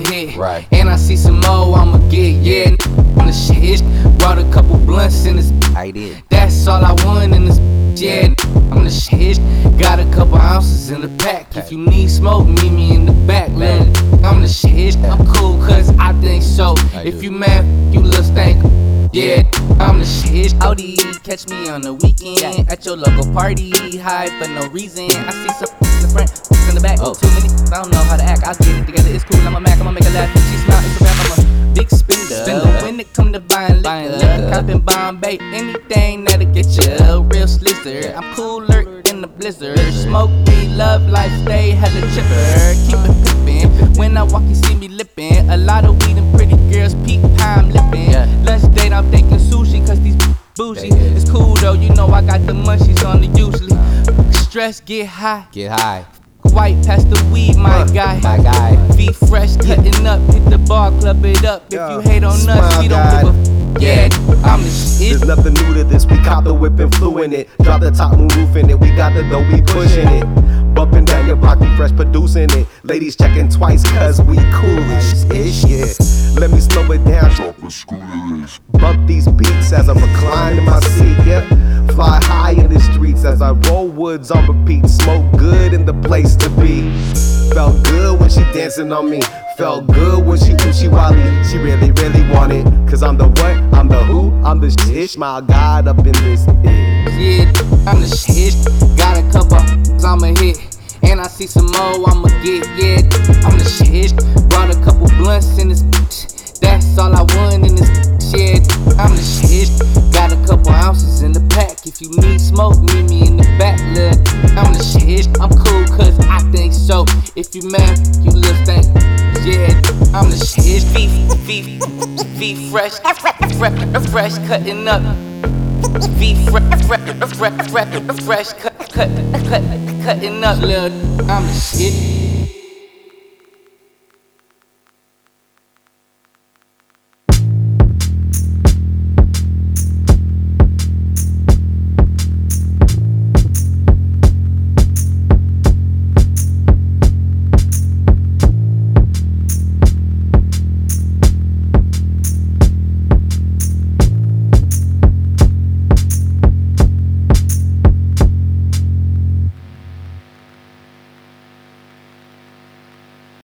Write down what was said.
hit. Right. And I see some more, I'ma get, yeah. On the shit. Brought a couple blunts in this. I did. That's all I want in this. Yeah, on the shit. Got a couple ounces in the pack. If you need smoke, meet me in the back. Let I'm the shit. I'm cool, cause I think so. I if do. you mad, you little stank. Yeah, I'm the shit. Audi, catch me on the weekend at your local party. High for no reason. I see some in the front, in the back. Oh. Too many. I don't know how to act. I'll get it together. It's cool. I'm a Mac. I'ma make a laugh. She smile. It's a rap. I'm a big spender. Spender. When it come to buying liquor, liquor. copping Bombay, anything that'll get you a real slizzard. I'm cooler in the blizzard. Smoke weed, love life, stay hella chipper. Keep it pippin'. When I walk, you see me lippin'. A lot of weed and pretty girls, peak time lippin'. Lunch date, I'm thinking sushi, cause these bougie. It's cool though, you know I got the munchies on the usually. Stress get high, Get high. white past the weed, Fresh, cutting up, hit the bar, club it up. If you hate on us, we don't give a f- Yeah, I'm the shit. There's nothing new to this. We cop the whip and flew in it. Drop the top, move roof in it. We got the dough, we pushing it. Bumping down your block, we fresh producing it. Ladies checking twice, cause we coolish ish, yeah. Let me slow it down. Bump these beats as I recline in my seat, yeah. Fly high in the streets as I roll woods on repeat. Smoke good in the place to be. She dancing on me. Felt good when she Oochie Wally. She really, really wanted. Cause I'm the what? I'm the who? I'm the shit. My God up in this. bitch. Yeah, I'm the shit. Got a couple, I'ma hit. And I see some more, I'ma get. Yeah, I'm the shit. Brought a couple blunts in this. bitch. That's all I want in this. Shit, I'm the shit. Got a couple ounces in the pack. If you need smoke, meet me in the back. Look, I'm the shit. I'm cool, cause I think so. If you mad, you little stank. Yeah, I'm the shit. Feet, feet, feet fresh, fresh, fresh, cutting up. Be fresh, fresh, fresh, fresh, fresh, cut, cut, cut, cutting up, lil. I'm the shit.